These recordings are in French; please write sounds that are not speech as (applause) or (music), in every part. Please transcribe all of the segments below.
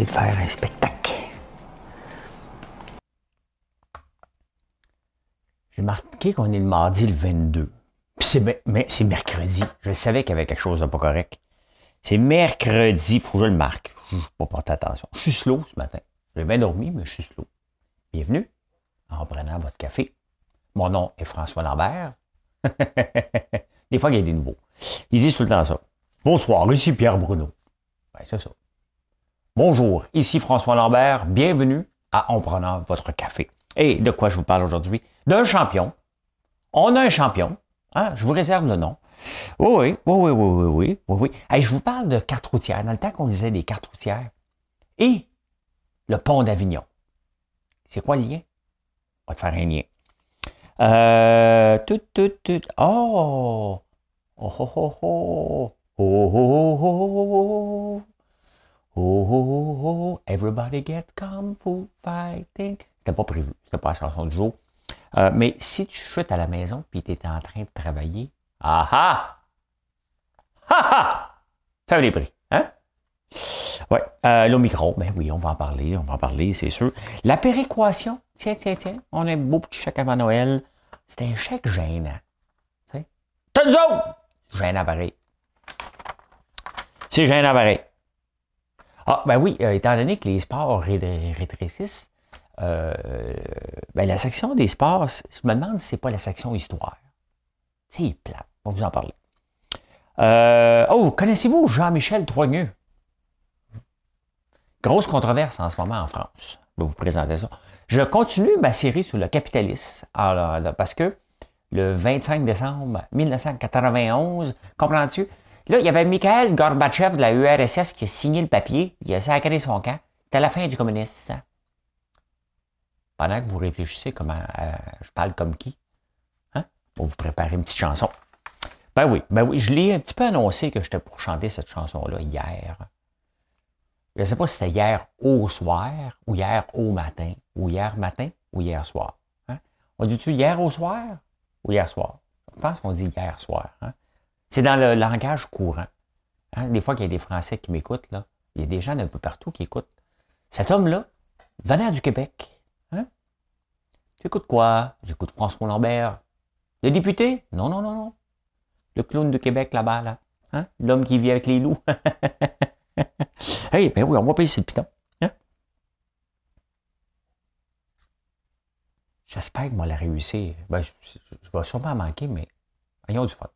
De faire un spectacle. J'ai marqué qu'on est le mardi le 22. c'est, mais c'est mercredi. Je savais qu'il y avait quelque chose de pas correct. C'est mercredi, faut que je le marque. Je pas porter attention. Je suis slow ce matin. J'ai bien dormi, mais je suis slow. Bienvenue en prenant votre café. Mon nom est François Lambert. (laughs) des fois, il y a des nouveaux. Ils disent tout le temps ça. Bonsoir, ici Pierre Bruno. Ben, c'est ça. Bonjour, ici François Lambert, bienvenue à En prenant votre café. Et de quoi je vous parle aujourd'hui? D'un champion. On a un champion, hein? je vous réserve le nom. Oui, oui, oui, oui, oui, oui, oui, oui. je vous parle de quatre routières, dans le temps qu'on disait des quatre routières. Et le pont d'Avignon. C'est quoi le lien? On va te faire un lien. Euh, tout, tout, tout. Oh! Oh, oh, oh, oh! Oh, oh, oh, oh, oh! Oh, oh, everybody get kung fu fighting. C'était pas prévu, c'était pas la chanson du jour. Euh, mais si tu chutes à la maison puis tu en train de travailler, ah ah! Ha ha! Ça les prix, hein? Ouais, euh, l'Omicron, ben oui, on va en parler, on va en parler, c'est sûr. La péréquation, tiens, tiens, tiens, on a un beau petit chèque avant Noël. C'était un chèque gênant. T'as nous autres! Gênant pareil. C'est gênant pareil. Ah, ben oui, euh, étant donné que les sports rétrécissent, euh, ben la section des sports, je me demande si c'est pas la section histoire. C'est plat. On va vous en parler. Euh, oh, connaissez-vous Jean-Michel Troigneux? Grosse controverse en ce moment en France. Je vais vous présenter ça. Je continue ma série sur le capitalisme parce que le 25 décembre 1991, comprends-tu? Là, il y avait Mikhail Gorbatchev de la URSS qui a signé le papier, il a sacré son camp. C'était la fin du communisme. Pendant que vous réfléchissez comment euh, je parle comme qui, hein? pour vous préparer une petite chanson. Ben oui, ben oui, je l'ai un petit peu annoncé que j'étais pour chanter cette chanson-là hier. Je ne sais pas si c'était hier au soir, ou hier au matin, ou hier matin, ou hier soir. Hein? On dit-tu hier au soir ou hier soir? Je pense qu'on dit hier soir. Hein? C'est dans le langage courant. Hein, des fois qu'il y a des Français qui m'écoutent, là, il y a des gens d'un peu partout qui écoutent. Cet homme-là, venant du Québec, hein? tu écoutes quoi? J'écoute François Lambert. Le député? Non, non, non, non. Le clown de Québec là-bas, là. Hein? L'homme qui vit avec les loups. (laughs) hey, ben oui, on va payer ce piton. Hein? J'espère que moi la réussir. Ben, je, je vais sûrement manquer, mais ayons du fun.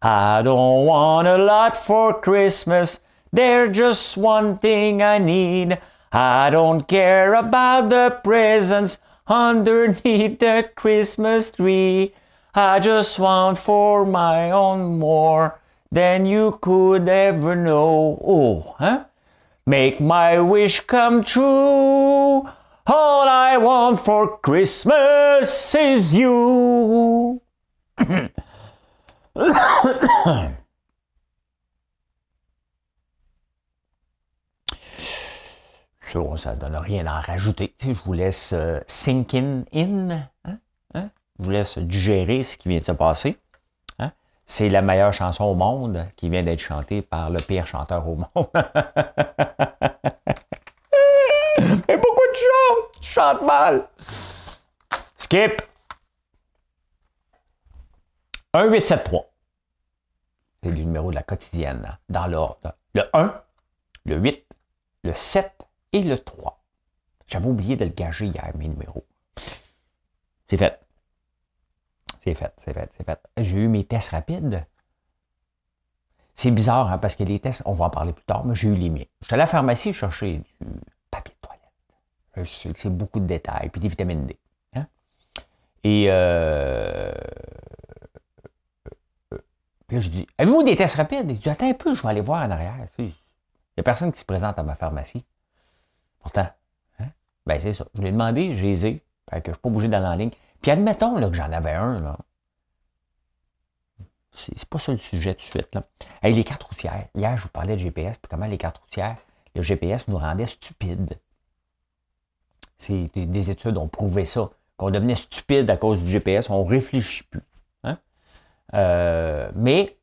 I don't want a lot for Christmas. There's just one thing I need. I don't care about the presents underneath the Christmas tree. I just want for my own more than you could ever know. Oh, huh? Make my wish come true. All I want for Christmas is you. (clears throat) ça ne donne rien à rajouter. je vous laisse euh, sink in, hein? Hein? Je vous laisse digérer ce qui vient de se passer. Hein? C'est la meilleure chanson au monde qui vient d'être chantée par le pire chanteur au monde. (laughs) Mais pourquoi tu chantes? Tu chantes mal. Skip. 1873. C'est le numéro de la quotidienne, dans l'ordre. Le 1, le 8, le 7 et le 3. J'avais oublié de le gager hier, mes numéros. C'est fait. C'est fait, c'est fait, c'est fait. J'ai eu mes tests rapides. C'est bizarre, hein, parce que les tests, on va en parler plus tard, mais j'ai eu les miens. J'étais à la pharmacie chercher du papier de toilette. Je sais que c'est beaucoup de détails, puis des vitamines D. Hein. Et euh, puis là, je dis, avez-vous des tests rapides? Il dit, attends un peu, je vais aller voir en arrière. Il n'y a personne qui se présente à ma pharmacie. Pourtant, hein? ben c'est ça. Je lui ai demandé, j'ai aisé, que je ne suis pas obligé d'aller en ligne. Puis admettons là, que j'en avais un, là. C'est pas ça le sujet tout de suite. Là. les cartes routières. Hier, je vous parlais de GPS, puis comment les cartes routières, le GPS nous rendait stupides. C'est des études ont prouvé ça, qu'on devenait stupide à cause du GPS, on ne réfléchit plus. Euh, mais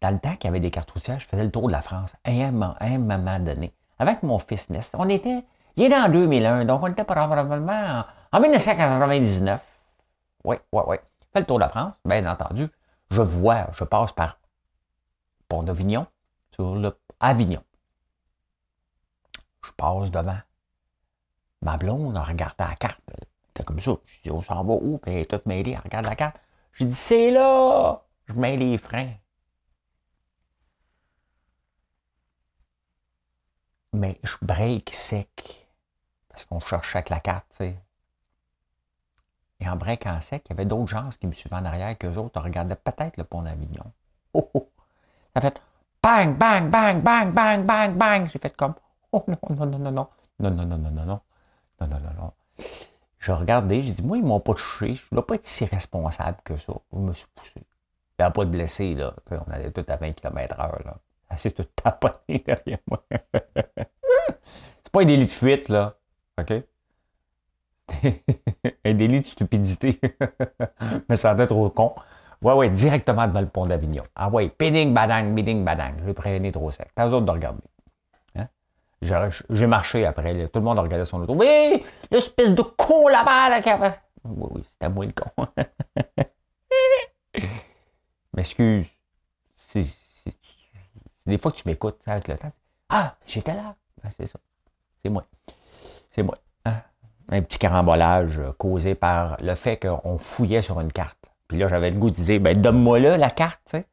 dans le temps qu'il y avait des cartes routières, je faisais le tour de la France à un, moment donné, avec mon fils Nest. On était, il est en 2001, donc on était probablement en, en 1999. Oui, oui, oui. Je fais le tour de la France, bien entendu je vois, je passe par Pont d'Avignon, sur le Avignon. Je passe devant. Ma blonde a regardé la carte. C'était comme ça. Je dis, on s'en va où? Puis elle est toute mêlée, elle regarde la carte. Je dis, c'est là! Je mets les freins. Mais je break sec. Parce qu'on cherchait avec la carte, tu sais. Et en vrai, quand sec, il y avait d'autres gens qui me suivaient en arrière qu'eux autres regardaient peut-être le pont d'Avignon. Oh, oh. Ça fait bang, bang, bang, bang, bang, bang, bang. J'ai fait comme oh non, non, non, non, non, non, non, non, non, non, non, non, non, non, non. Je regardais, j'ai dit, moi, ils m'ont pas touché. Je ne dois pas être si responsable que ça. Je me suis poussé. Il n'y avait pas de blessés, là. on allait tout à 20 km h là. Assez tout taponné (laughs) derrière moi. C'est pas un délit de fuite, là. OK? (laughs) un délit de stupidité. (laughs) Mais ça va être trop con. Ouais, ouais, directement devant le pont d'Avignon. Ah ouais, péding, badang, biding, badang. Je vais prévenir trop sec. T'as autres de regarder. J'ai marché après. Tout le monde a regardé son auto. Oui, l'espèce de con là-bas. Là, oui, oui, c'était moi le con. (laughs) M'excuse. C'est des fois que tu m'écoutes avec le temps. Ah, j'étais là. c'est ça. C'est moi. C'est moi un petit carambolage causé par le fait qu'on fouillait sur une carte. Puis là, j'avais le goût de dire, ben, donne-moi là la carte, tu sais.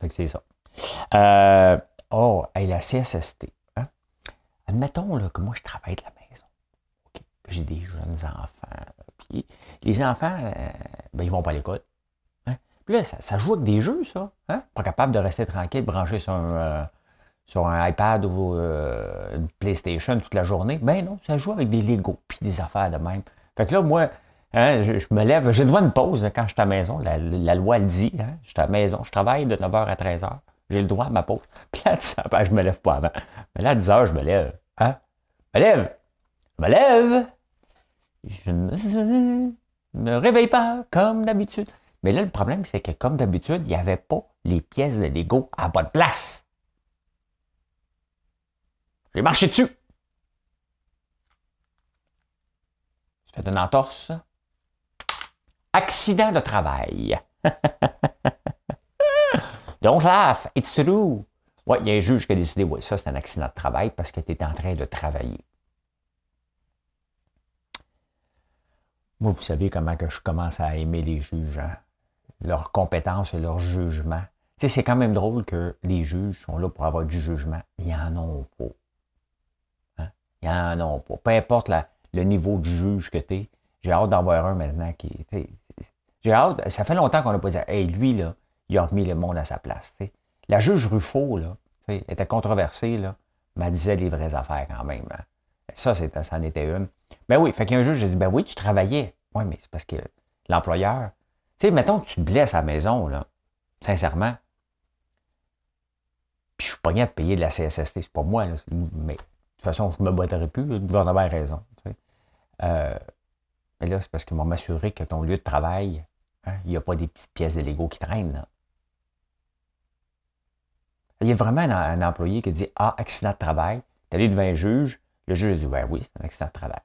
Fait que c'est ça. Euh, oh, elle la CSST. Hein? Admettons là, que moi, je travaille de la maison. J'ai des jeunes enfants. Puis les enfants, euh, ben, ils vont pas à l'école. Hein? Puis là, ça, joue avec des jeux, ça. Hein? Pas capable de rester tranquille, brancher sur un, euh, iPad ou euh, une PlayStation toute la journée. Ben non, ça joue avec des Legos puis des affaires de même. Fait que là, moi, je, me lève, j'ai le droit de pause quand je suis à la maison. La, loi le dit, je suis à la maison, je travaille de 9h à 13h. J'ai le droit à ma pause. (laughs) Puis là, à je me lève pas avant. Mais là, à 10h, je me lève. Hein? Je me lève. Je me lève. Je ne (laughs) me réveille pas comme d'habitude. Mais là, le problème, c'est que comme d'habitude, il n'y avait pas les pièces de Lego à bonne place. J'ai marché dessus. Ça fait une entorse. Accident de travail. (laughs) Don't laugh, it's true. Oui, il y a un juge qui a décidé, oui, ça c'est un accident de travail parce que tu es en train de travailler. Moi, vous savez comment que je commence à aimer les juges, hein? leurs compétences et leur jugement. Tu sais, c'est quand même drôle que les juges sont là pour avoir du jugement. Ils en ont pas. Il y en a pas. Peu importe le niveau du juge que tu es, j'ai hâte d'en voir un maintenant qui. J'ai hâte. Ça fait longtemps qu'on n'a pas dit Hey, lui, là, il a remis le monde à sa place. La juge Ruffo, là, était controversée, là, mais elle disait les vraies affaires quand même. Hein. Ça, ça en était une. Ben oui, fait qu'il y a un juge, j'ai dit Ben oui, tu travaillais. Oui, mais c'est parce que l'employeur. Tu sais, mettons que tu te blesses à la maison, là, sincèrement. Puis je suis pas bien de payer de la CSST, c'est pas moi, là, mais toute façon, je me battrai plus, le gouvernement a raison. Euh, mais là, c'est parce qu'ils m'ont m'assuré que ton lieu de travail, hein, il n'y a pas des petites pièces de Lego qui traînent. Il y a vraiment un, employé qui dit Ah, accident de travail. Tu allé devant un juge. Le juge a dit Ben oui, c'est un accident de travail.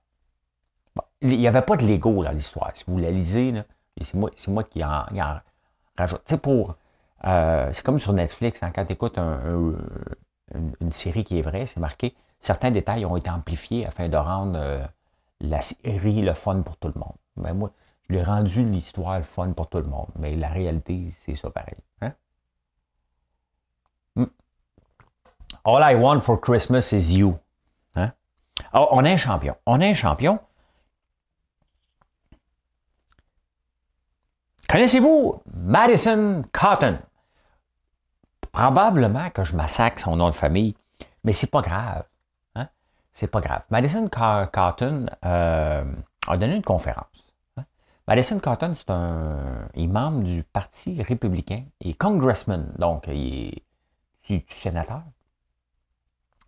il n'y avait pas de Lego dans l'histoire. Si vous la lisez, c'est moi, moi, qui en, rajoute. C'est pour. Euh, c'est comme sur Netflix, hein, quand tu écoutes une, série qui est vraie, c'est marqué certains détails ont été amplifiés afin de rendre euh, la série le fun pour tout le monde. Mais moi, je l'ai rendu l'histoire fun pour tout le monde. Mais la réalité, c'est ça pareil. Hein? All I want for Christmas is you. Hein? Oh, on est un champion. On est un champion. Connaissez-vous Madison Cotton? Probablement que je massacre son nom de famille, mais c'est pas grave. Hein? C'est pas grave. Madison Cotton euh, a donné une conférence. Hein? Madison Cotton, c'est un il est membre du Parti républicain et congressman, donc il est, sénateur.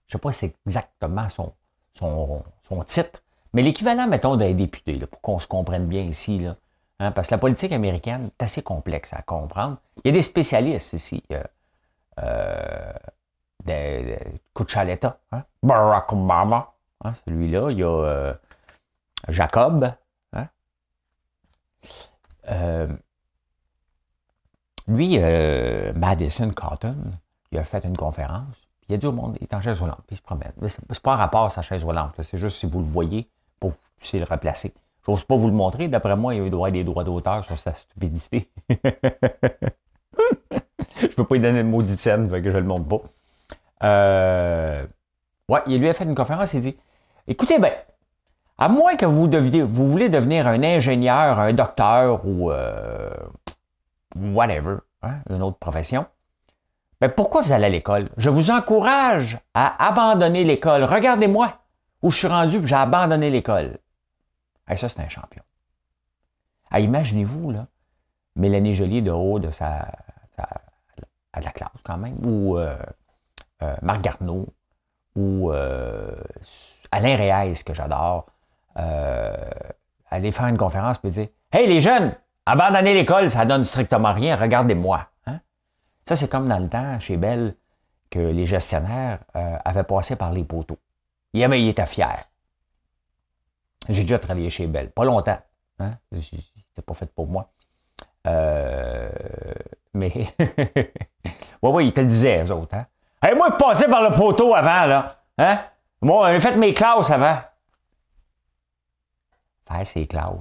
Je ne sais pas c'est exactement son, titre, mais l'équivalent, mettons, d'un député, pour qu'on se comprenne bien ici. Là, hein? parce que la politique américaine est assez complexe à comprendre. Il y a des spécialistes ici. Euh, euh, hein? Barack Obama, hein? celui-là. Il y a euh, Jacob. Euh, lui, euh, Madison Cotton, il a fait une conférence. Il a dit au monde, il est en chaise roulante, puis il se promène. C'est pas un rapport à sa chaise roulante, c'est juste si vous le voyez, pour puissiez le replacer. Je n'ose pas vous le montrer. D'après moi, il y a des droits d'auteur sur sa stupidité. (laughs) je ne peux pas lui donner de maudite scène, que je ne le montre pas. Euh, ouais, il lui a fait une conférence, il dit Écoutez, ben, à moins que vous, deviez, voulez devenir un ingénieur, un docteur ou euh, whatever, hein, une autre profession, pourquoi vous allez à l'école? Je vous encourage à abandonner l'école. Regardez-moi où je suis rendu, j'ai abandonné l'école. Ça, c'est un champion. Imaginez-vous, là, Mélanie Jolie de haut de sa, à la classe quand même, ou euh, euh, Marc Garneau, ou euh, Alain Reyes, que j'adore, aller faire une conférence et dire Hey les jeunes, abandonnez l'école, ça donne strictement rien, regardez-moi. Ça, c'est comme dans le temps chez Bell que les gestionnaires avaient passé par les poteaux. Il, il était fier. J'ai déjà travaillé chez Bell, pas longtemps. Hein? C'était pas fait pour moi. Euh, mais. (laughs) oui, oui, ils te le disaient, eux autres. Hein? Hey, moi, passer par le poteau avant, là. Hein? Moi, j'ai fait mes classes avant. Faire ses classes.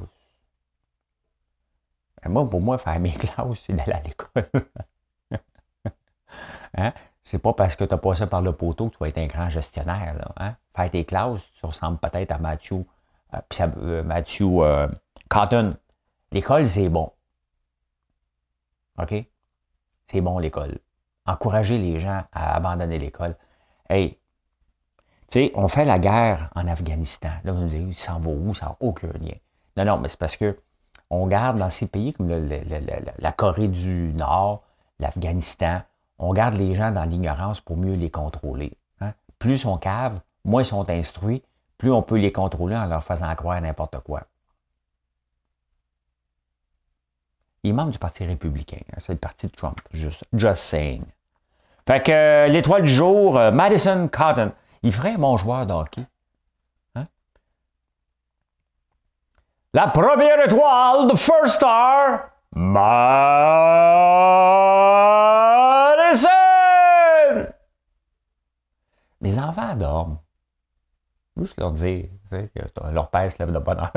Ben, moi, pour moi, faire mes (laughs) classes, c'est d'aller à l'école. Hein? C'est pas parce que tu as passé par le poteau que tu vas être un grand gestionnaire. Hein? Faire tes classes, tu ressembles peut-être à euh, euh, Matthew euh, Cotton. L'école, c'est bon. OK? C'est bon l'école. Encourager les gens à abandonner l'école. Hey, tu sais, on fait la guerre en Afghanistan. Là, vous nous dites, il s'en va où? Ça n'a aucun lien. Non, non, mais c'est parce que on garde dans ces pays comme la Corée du Nord, l'Afghanistan, on garde les gens dans l'ignorance pour mieux les contrôler. Hein? Plus on cave, moins ils sont instruits, plus on peut les contrôler en leur faisant croire n'importe quoi. Il est membre du Parti républicain. Hein, c'est le parti de Trump. Just, just saying. Fait que euh, l'étoile du jour, euh, Madison Cotton. Il ferait bon joueur de hockey. Hein? La première étoile, the first star, Madison! Mes enfants dorment. Juste leur dire que leur père se lève de bonne. (laughs)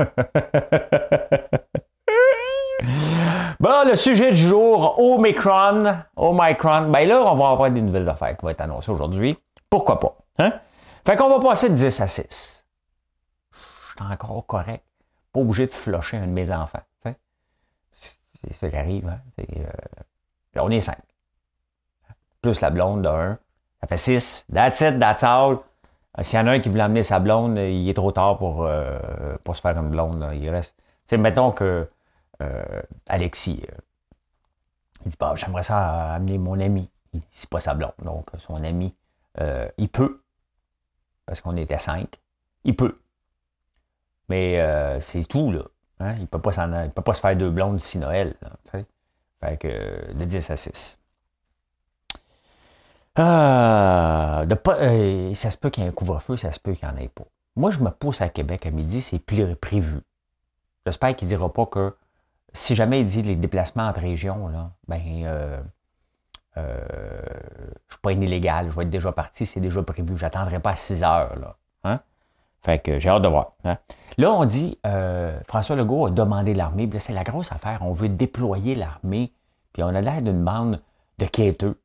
Bon, le sujet du jour, Omicron. Omicron. Ben là, on va avoir des nouvelles affaires qui vont être annoncées aujourd'hui. Pourquoi pas? Hein? Fait qu'on va passer de 10 à 6. Je suis encore correct. Pas obligé de flusher un de mes enfants. C'est ce qui arrive. Hein? Euh, on est 5. Plus la blonde de 1. Fait 6. That's it, that's all. Euh, s'il y en a un qui veut amener sa blonde, il est trop tard pour, euh, pour se faire une blonde. Il reste. sais, mettons que euh, Alexis. Euh, il dit bah, J'aimerais ça amener mon ami. C'est pas sa blonde. Donc, son ami, euh, il peut. Parce qu'on était cinq. Il peut. Mais c'est tout, là. Hein? Il ne peut, peut pas se faire deux blondes d'ici Noël. fait que de 10 à 6. De pas, ça se peut qu'il y ait un couvre-feu, ça se peut qu'il n'y en ait pas. Moi, je me pousse à Québec à midi, c'est prévu. J'espère qu'il ne dira pas que si jamais il dit les déplacements entre régions, ben, euh, euh, je ne suis pas illégal, je vais être déjà parti, c'est déjà prévu, je n'attendrai pas à 6 heures. Là, hein? Fait que j'ai hâte de voir. Hein. Là, on dit, euh, François Legault a demandé l'armée, c'est la grosse affaire, on veut déployer l'armée, puis on a l'air d'une bande de quêteux.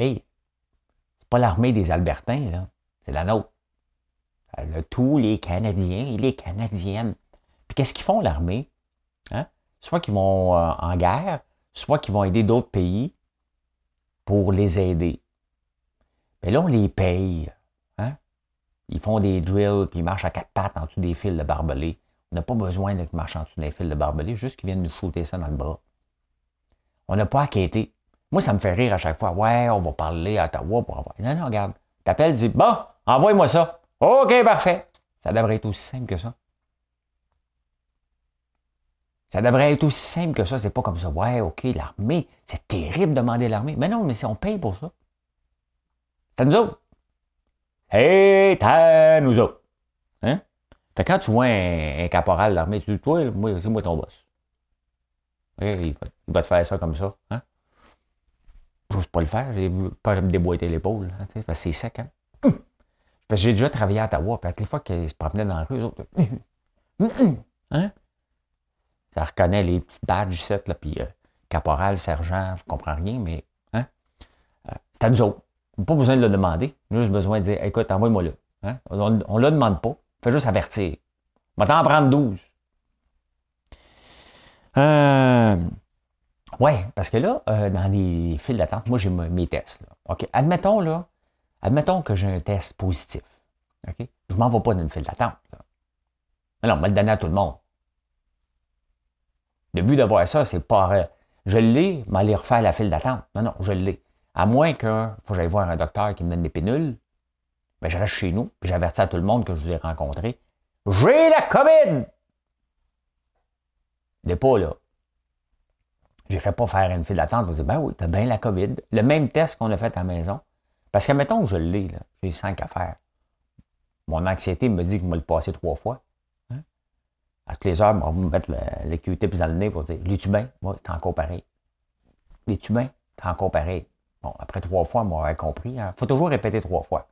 Hey, c'est pas l'armée des Albertains, là, c'est la nôtre. tous les Canadiens et les Canadiennes. Puis qu'est-ce qu'ils font, l'armée? Soit qu'ils vont euh, en guerre, soit qu'ils vont aider d'autres pays pour les aider. Mais là, on les paye. Hein? Ils font des drills, puis ils marchent à quatre pattes en dessous des fils de barbelés. On n'a pas besoin de marcher en dessous des fils de barbelés, juste qu'ils viennent nous shooter ça dans le bras. On n'a pas à quêter. Moi, ça me fait rire à chaque fois. Ouais, on va parler à Ottawa pour avoir. Non, non, regarde. T'appelles, dis Bon, envoie-moi ça. OK, parfait. Ça devrait être aussi simple que ça. Ça devrait être aussi simple que ça. C'est pas comme ça. Ouais, OK, l'armée. C'est terrible de demander l'armée. Mais non, mais si on paye pour ça. C'est nous autres. C'est à nous autres. Hein? Fait quand tu vois un, caporal de l'armée, tu dis, toi, c'est moi ton boss. il, va, te faire ça comme ça. Hein? Je n'ose pas le faire. J'ai pas me déboîter l'épaule. Parce c'est sec. Hein? (clears throat) J'ai déjà travaillé à Ottawa. Puis les fois qu'ils se promenaient dans la rue, autres, (clears throat) hein? Ça reconnaît les petites badges là, puis euh, caporal, sergent, je comprends rien, mais hein? Euh, c'est à nous autres. Pas besoin de le demander. Juste besoin de dire écoute, envoie-moi là. Hein? On ne le demande pas. Fais juste avertir. Va t'en prendre 12. Euh, ouais, parce que là, euh, dans les files d'attente, moi, j'ai mes tests. OK? Admettons, là, admettons que j'ai un test positif. OK? Je ne m'en vais pas dans une file d'attente. Non, on va le donner à tout le monde. Le but d'avoir ça, c'est pas. Je l'ai, mais aller refaire la file d'attente. Non, non, je l'ai. À moins que faut que j'aille voir un docteur qui me donne des pinules, ben, je reste chez nous, puis j'avertis à tout le monde que je vous ai rencontré. J'ai la COVID! n'est pas là. Je n'irai pas faire une file d'attente pour dire, ben oui, tu as bien la COVID. Le même test qu'on a fait à la maison. Parce que, mettons que je l'ai, j'ai cinq affaires. Mon anxiété me dit que je vais le passer trois fois. Hein. À toutes les heures, on va me mettre le, dans le nez pour dire, les bien? Moi, t'es encore pareil. Les bien? T'es encore pareil. Bon, après trois fois, moi, j'aurais compris. Il hein. faut toujours répéter trois fois.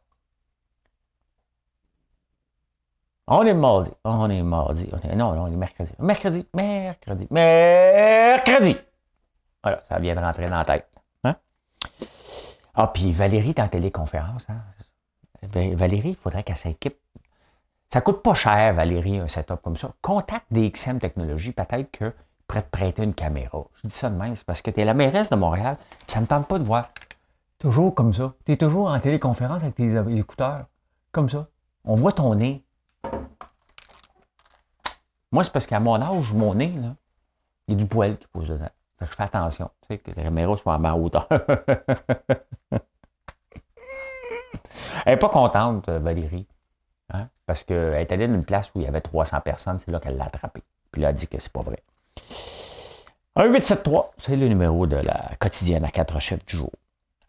On est mardi. On est mardi. non, non, on est mercredi. Mercredi, mercredi, mercredi. Voilà, ça vient de rentrer dans la tête. Hein? Ah, puis Valérie en téléconférence. Hein? Valérie, il faudrait qu'elle s'équipe. Ça coûte pas cher, Valérie, un setup comme ça. Contacte des XM Technologies, peut-être que prêt te prêter une caméra. Je dis ça de même, c'est parce que tu es la mairesse de Montréal, ça ne me tente pas de voir. Toujours comme ça. Tu es toujours en téléconférence avec tes écouteurs. Comme ça. On voit ton nez. Moi, c'est parce qu'à mon âge, mon nez, là, il y a du poil qui pose dedans. Je fais attention, tu sais, que la caméra soit à ma hauteur. (laughs) Elle n'est pas contente, euh, Valérie. Hein, parce qu'elle est allée dans une place où il y avait 300 personnes, c'est là qu'elle l'a attrapé. Puis elle a dit que c'est pas vrai. 1873, c'est le numéro de la quotidienne à quatre chiffres du jour.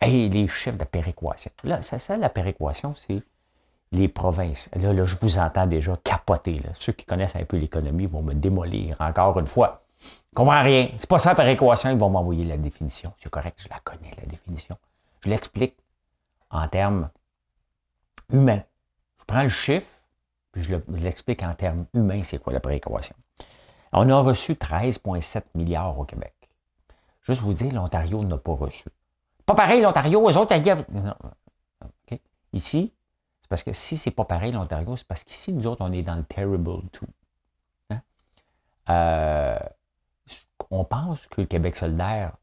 Et les chiffres de péréquation. Là, ça, ça la péréquation, c'est les provinces. Là, là, je vous entends déjà capoter. Ceux qui connaissent un peu l'économie vont me démolir encore une fois. Comprends rien. C'est pas ça par équation, ils vont m'envoyer la définition. C'est correct, je la connais, la définition. Je l'explique en termes humains. Je prends le chiffre, puis je l'explique en termes humains, c'est quoi la prééquation. On a reçu 13,7 milliards au Québec. Juste vous dire, l'Ontario n'a pas reçu. Pas pareil, l'Ontario, eux autres, non. Ici, parce que si c'est pas pareil, l'Ontario, c'est parce qu'ici, nous autres, on est dans le terrible two. Hein? Euh, on pense que le Québec solidaire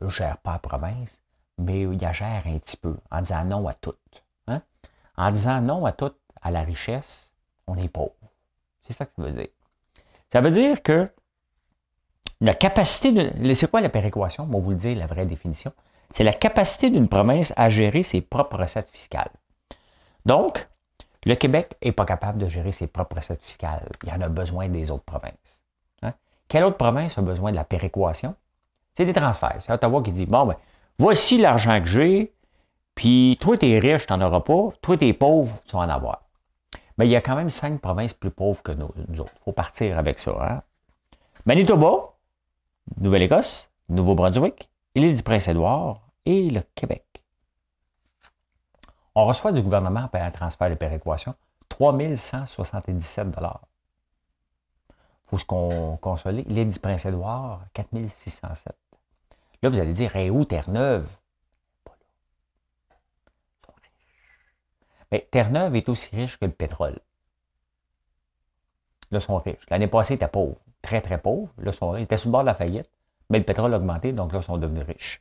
ne gère pas la province, mais il gère un petit peu, en disant non à tout. Hein? En disant non à tout, à la richesse, on est pauvre. C'est ça que ça veut dire. Ça veut dire que la capacité de. C'est quoi la péréquation? On va vous le dire, la vraie définition. C'est la capacité d'une province à gérer ses propres recettes fiscales. Donc, le Québec n'est pas capable de gérer ses propres recettes fiscales. Il en a besoin des autres provinces. Quelle autre province a besoin de la péréquation? C'est des transferts. C'est Ottawa qui dit Bon, ben, voici l'argent que j'ai, puis toi, tu es riche, tu n'en auras pas. Toi, tu es pauvre, tu vas en avoir. Mais il y a quand même cinq provinces plus pauvres que nous, autres. Il faut partir avec ça. Hein? Manitoba, Nouvelle-Écosse, Nouveau-Brunswick, l'île du Prince-Édouard et le Québec. On reçoit du gouvernement par un transfert de péréquation 3177 Il faut se consoler. L'île du Prince-Édouard, 4607 Là, vous allez dire, et où Terre-Neuve? Pas là. Mais Terre-Neuve est aussi riche que le pétrole. Là, ils sont riches. L'année passée, ils étaient pauvres. Très, très pauvres. Là, ils sont. Ils étaient sur le bord de la faillite. Mais le pétrole a augmenté, donc là, ils sont devenus riches.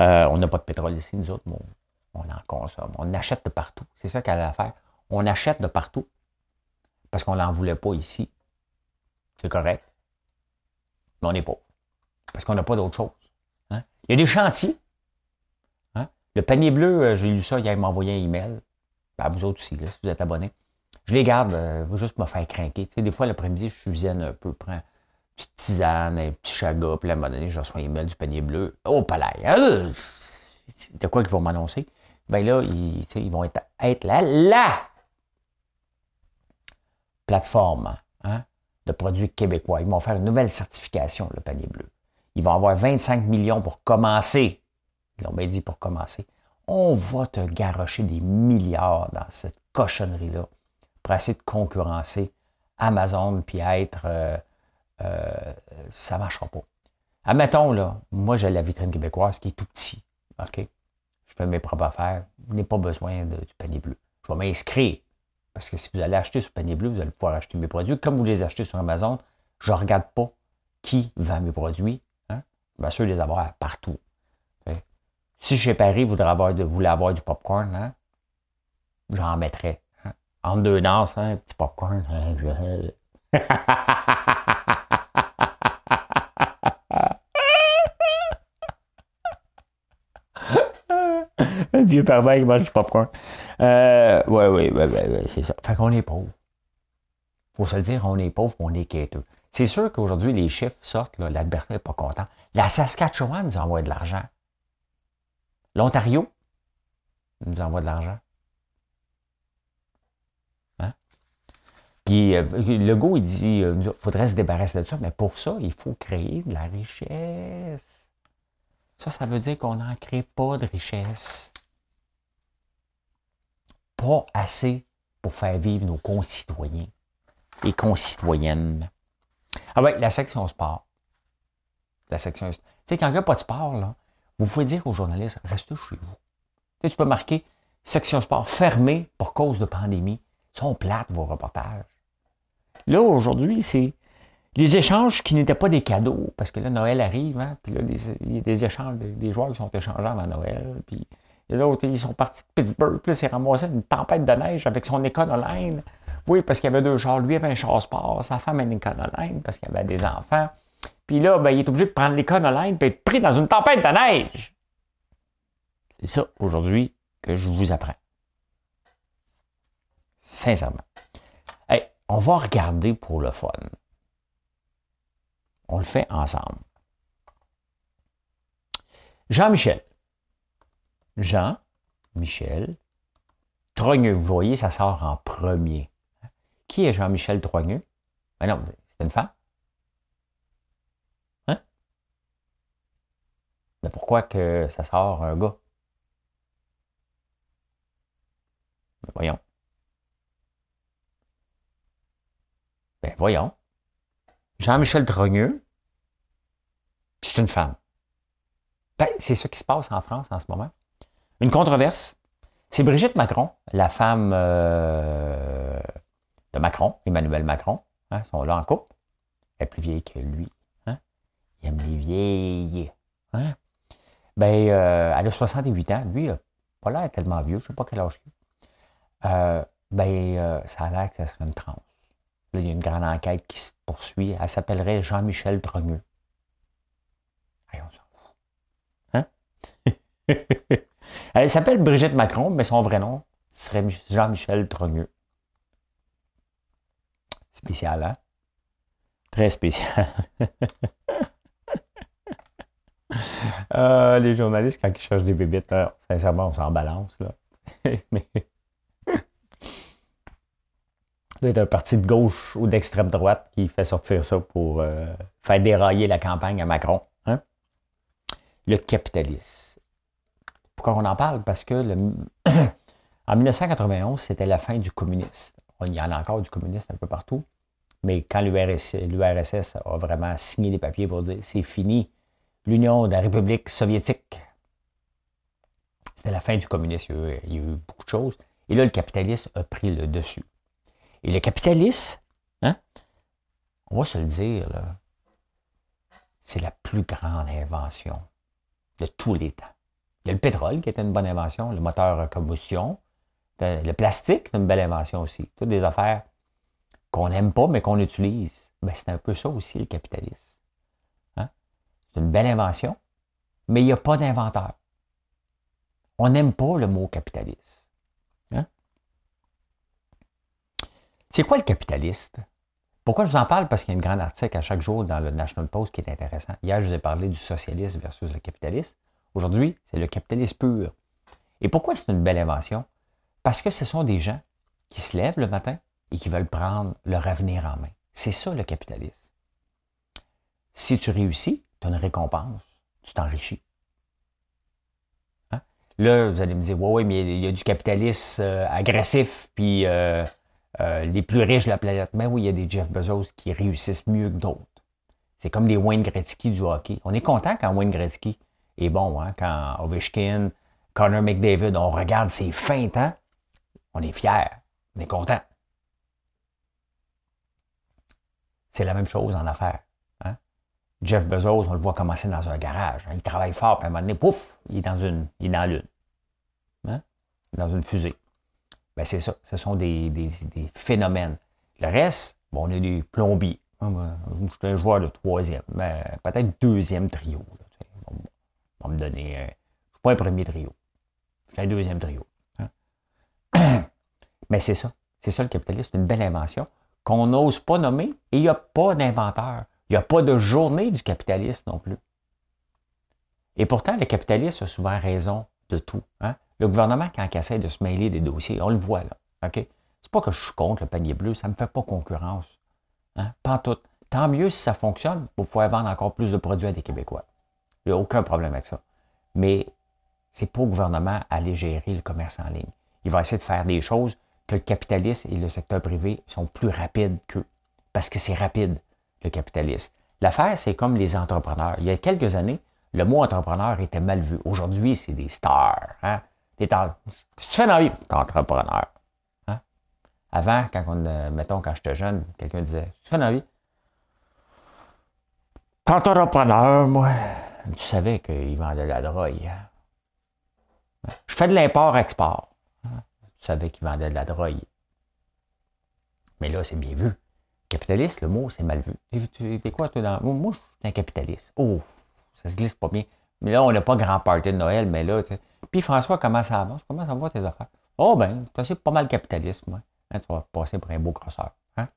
Euh, on n'a pas de pétrole ici, nous autres, mais on, en consomme. On achète de partout. C'est ça qu'elle a à faire. On achète de partout parce qu'on n'en voulait pas ici. C'est correct. Mais on n'est pas. Parce qu'on n'a pas d'autre chose. Hein. Il y a des chantiers. Hein. Le panier bleu, euh, j'ai lu ça, il m'a envoyé un email. Ben, vous autres aussi, si vous êtes abonnés. Je les garde, euh, juste me faire craquer. Des fois, l'après-midi, je cuisine un peu, prends une petite tisane, un petit chaga, puis à un moment donné, je reçois un email du panier bleu. Oh, palais! Hein? De quoi qu'ils vont m'annoncer? Ben là, ils, vont être, être là, là! Plateforme de produits québécois. Ils vont faire une nouvelle certification, le panier bleu. Ils vont avoir 25 millions pour commencer. Ils l'ont bien dit pour commencer. On va te garrocher des milliards dans cette cochonnerie-là pour essayer de concurrencer Amazon puis être. Euh, euh, ça ne marchera pas. Admettons, là, moi j'ai la vitrine québécoise qui est tout petit. OK? Je fais mes propres affaires. Je n'ai pas besoin du panier bleu. Je vais m'inscrire. Parce que si vous allez acheter ce panier bleu, vous allez pouvoir acheter mes produits. Comme vous les achetez sur Amazon, je ne regarde pas qui vend mes produits. Hein? Je m'assure de les avoir partout. Si chez Paris vous avoir, voulez avoir du popcorn, hein? j'en mettrais en deux danses, hein, un petit popcorn. (laughs) (laughs) un (laughs) vieux pervers qui mange du popcorn. Euh, oui, oui, oui, oui, c'est ça. Fait qu'on est pauvre. Faut se le dire, on est pauvre, on est quêteux. C'est sûr qu'aujourd'hui, les chiffres sortent, l'Alberta n'est pas content. La Saskatchewan nous envoie de l'argent. L'Ontario nous envoie de l'argent. Puis euh, le go, il dit, euh, il faudrait se débarrasser de ça, mais pour ça, il faut créer de la richesse. Ça, ça veut dire qu'on n'en crée pas de richesse. Pas assez pour faire vivre nos concitoyens et concitoyennes. Ah oui, la section sport. La section. Tu sais, quand il n'y a pas de sport, là, vous pouvez dire aux journalistes, restez chez vous. Tu, sais, tu peux marquer section sport fermée pour cause de pandémie. Ils sont plates, vos reportages. Là, aujourd'hui, c'est les échanges qui n'étaient pas des cadeaux, parce que là, Noël arrive, hein, puis là, il y a des échanges, des, joueurs qui sont échangés avant Noël, puis l'autre, ils sont partis de Pittsburgh, puis là, c'est ramassé une tempête de neige avec son éconoline. Oui, parce qu'il y avait deux chars. Lui avait un char sport, sa femme une éconoline, parce qu'il avait des enfants. Puis là, ben, il est obligé de prendre l'éconoline puis être pris dans une tempête de neige. C'est ça, aujourd'hui, que je vous apprends. Sincèrement on va regarder pour le fun. On le fait ensemble. Jean-Michel. Jean-Michel Trogneux. Vous voyez, ça sort en premier. Qui est Jean-Michel Trogneux? Ben non, c'est une femme. Hein? Mais pourquoi que ça sort un gars? Ben voyons. Ben voyons. Jean-Michel Drogneux, c'est une femme. Ben, c'est ce qui se passe en France en ce moment. Une controverse. C'est Brigitte Macron, la femme euh, de Macron, Emmanuel Macron. Hein, sont là en couple. Elle est plus vieille que lui. Hein? Il aime les vieilles. Hein? Ben, euh, elle a 68 ans. Lui, il n'a pas l'air tellement vieux. Je ne sais pas quel âge il a. Euh, ben, ça a l'air que ça serait une trans il y a une grande enquête qui se poursuit. Elle s'appellerait Jean-Michel fout. Hein? (laughs) Elle s'appelle Brigitte Macron, mais son vrai nom serait Jean-Michel Drogneux. Spécial, hein? Très spécial. (laughs) Euh, les journalistes, quand ils cherchent des bébites, sincèrement, on s'en balance. Là. (laughs) être un parti de gauche ou d'extrême droite qui fait sortir ça pour euh, faire dérailler la campagne à Macron. Hein? Le capitalisme. Pourquoi on en parle? Parce que (clears throat) en 1991, c'était la fin du communisme. Il y en a encore du communisme un peu partout. Mais quand l'URSS a vraiment signé des papiers pour dire c'est fini, l'Union de la République soviétique, c'était la fin du communisme. Il y a eu beaucoup de choses. Et là, le capitalisme a pris le dessus. Et le capitalisme, hein, on va se le dire, c'est la plus grande invention de tous les temps. Il y a le pétrole qui était une bonne invention, le moteur à combustion. Le plastique, c'est une belle invention aussi. Toutes des affaires qu'on n'aime pas, mais qu'on utilise. Ben, c'est un peu ça aussi, le capitalisme. Hein? C'est une belle invention, mais il n'y a pas d'inventeur. On n'aime pas le mot capitaliste. Hein? C'est quoi le capitaliste? Pourquoi je vous en parle? Parce qu'il y a une grande article à chaque jour dans le National Post qui est intéressant. Hier, je vous ai parlé du socialisme versus le capitalisme. Aujourd'hui, c'est le capitalisme pur. Et pourquoi c'est une belle invention? Parce que ce sont des gens qui se lèvent le matin et qui veulent prendre leur avenir en main. C'est ça le capitalisme. Si tu réussis, tu as une récompense, tu t'enrichis. Hein? Là, vous allez me dire, ouais, ouais, mais il y a du capitalisme euh, agressif, puis euh, euh, les plus riches de la planète. Mais ben oui, il y a des Jeff Bezos qui réussissent mieux que d'autres. C'est comme les Wayne Gretzky du hockey. On est content quand Wayne Gretzky est bon, hein? quand Ovechkin, Connor McDavid, on regarde ses feintes, hein? on est fiers, on est content. C'est la même chose en affaires. Hein? Jeff Bezos, on le voit commencer dans un garage. Hein? Il travaille fort, puis à un moment donné, pouf, il est dans une, il est dans l'une. Dans une fusée. Ben c'est ça. Ce sont des, phénomènes. Le reste, bon, on est des plombiers. Je suis un joueur de troisième, ben, peut-être deuxième trio. on va me donner. je ne suis pas un premier trio. Je suis un deuxième trio. Hein? (coughs) Mais c'est ça. C'est ça le capitalisme. C'est une belle invention qu'on n'ose pas nommer et il n'y a pas d'inventeur. Il n'y a pas de journée du capitalisme non plus. Et pourtant, le capitaliste a souvent raison de tout. Hein? Le gouvernement, quand il essaie de se mêler des dossiers, on le voit là. OK? C'est pas que je suis contre le panier bleu, ça ne me fait pas concurrence. Hein? Pas tout. Tant mieux si ça fonctionne pour pouvoir vendre encore plus de produits à des Québécois. Il n'y a aucun problème avec ça. Mais c'est pas au gouvernement aller gérer le commerce en ligne. Il va essayer de faire des choses que le capitalisme et le secteur privé sont plus rapides qu'eux. Parce que c'est rapide, le capitalisme. L'affaire, c'est comme les entrepreneurs. Il y a quelques années, le mot entrepreneur était mal vu. Aujourd'hui, c'est des stars. Hein? Tu fais dans la vie, t'es entrepreneur. Hein? Avant, quand on, euh, mettons, quand j'étais jeune, quelqu'un disait, tu fais dans la vie? T'es entrepreneur, moi. Tu savais qu'il vendait de la drogue. Hein? Je fais de l'import-export tu savais qu'il vendait de la drogue. Mais là, c'est bien vu. Capitaliste, le mot, c'est mal vu. T'es quoi, toi, dans... Moi, je suis un capitaliste. Oh, ça se glisse pas bien. Mais là, on n'a pas grand party de Noël, mais là, Puis François, comment ça avance? Comment ça va tes affaires? Oh, ben, c'est pas mal capitaliste, moi. Hein, tu vas passer pour un beau grosseur. Hein?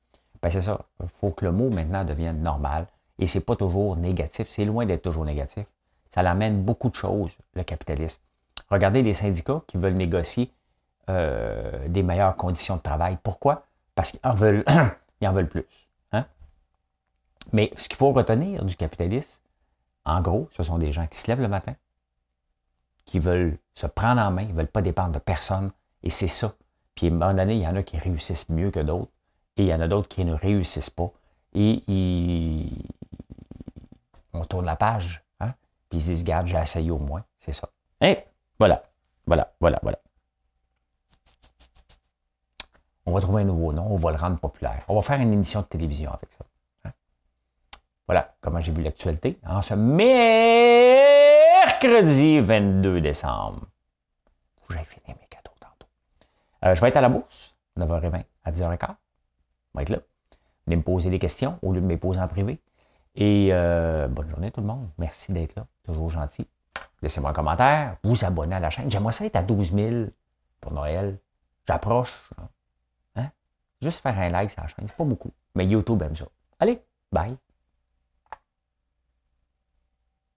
Ben, c'est ça. Il faut que le mot maintenant devienne normal. Et c'est pas toujours négatif. C'est loin d'être toujours négatif. Ça l'amène beaucoup de choses, le capitalisme. Regardez les syndicats qui veulent négocier euh, des meilleures conditions de travail. Pourquoi? Parce qu'ils en veulent, (coughs) ils en veulent plus. Hein? Mais ce qu'il faut retenir du capitalisme, en gros, ce sont des gens qui se lèvent le matin, qui veulent se prendre en main, ils ne veulent pas dépendre de personne, et c'est ça. Puis à un moment donné, il y en a qui réussissent mieux que d'autres, et il y en a d'autres qui ne réussissent pas. Et on tourne la page, hein? puis ils se disent, garde, j'ai essayé au moins, c'est ça. Et voilà, voilà, voilà, voilà. On va trouver un nouveau nom, on va le rendre populaire. On va faire une émission de télévision avec ça. Hein. Voilà comment j'ai vu l'actualité en ce mercredi 22 décembre. J'ai fini mes cadeaux tantôt. Euh, je vais être à la bourse, 9h20 à 10h15. Je vais être là. Venez me poser des questions au lieu de me les poser en privé. Et euh, bonne journée tout le monde. Merci d'être là. Toujours gentil. Laissez-moi un commentaire. Vous abonnez à la chaîne. J'aimerais ça être à 12 000 pour Noël. J'approche. Juste faire un like, ça change. C'est pas beaucoup. Mais YouTube aime ça. Allez, bye.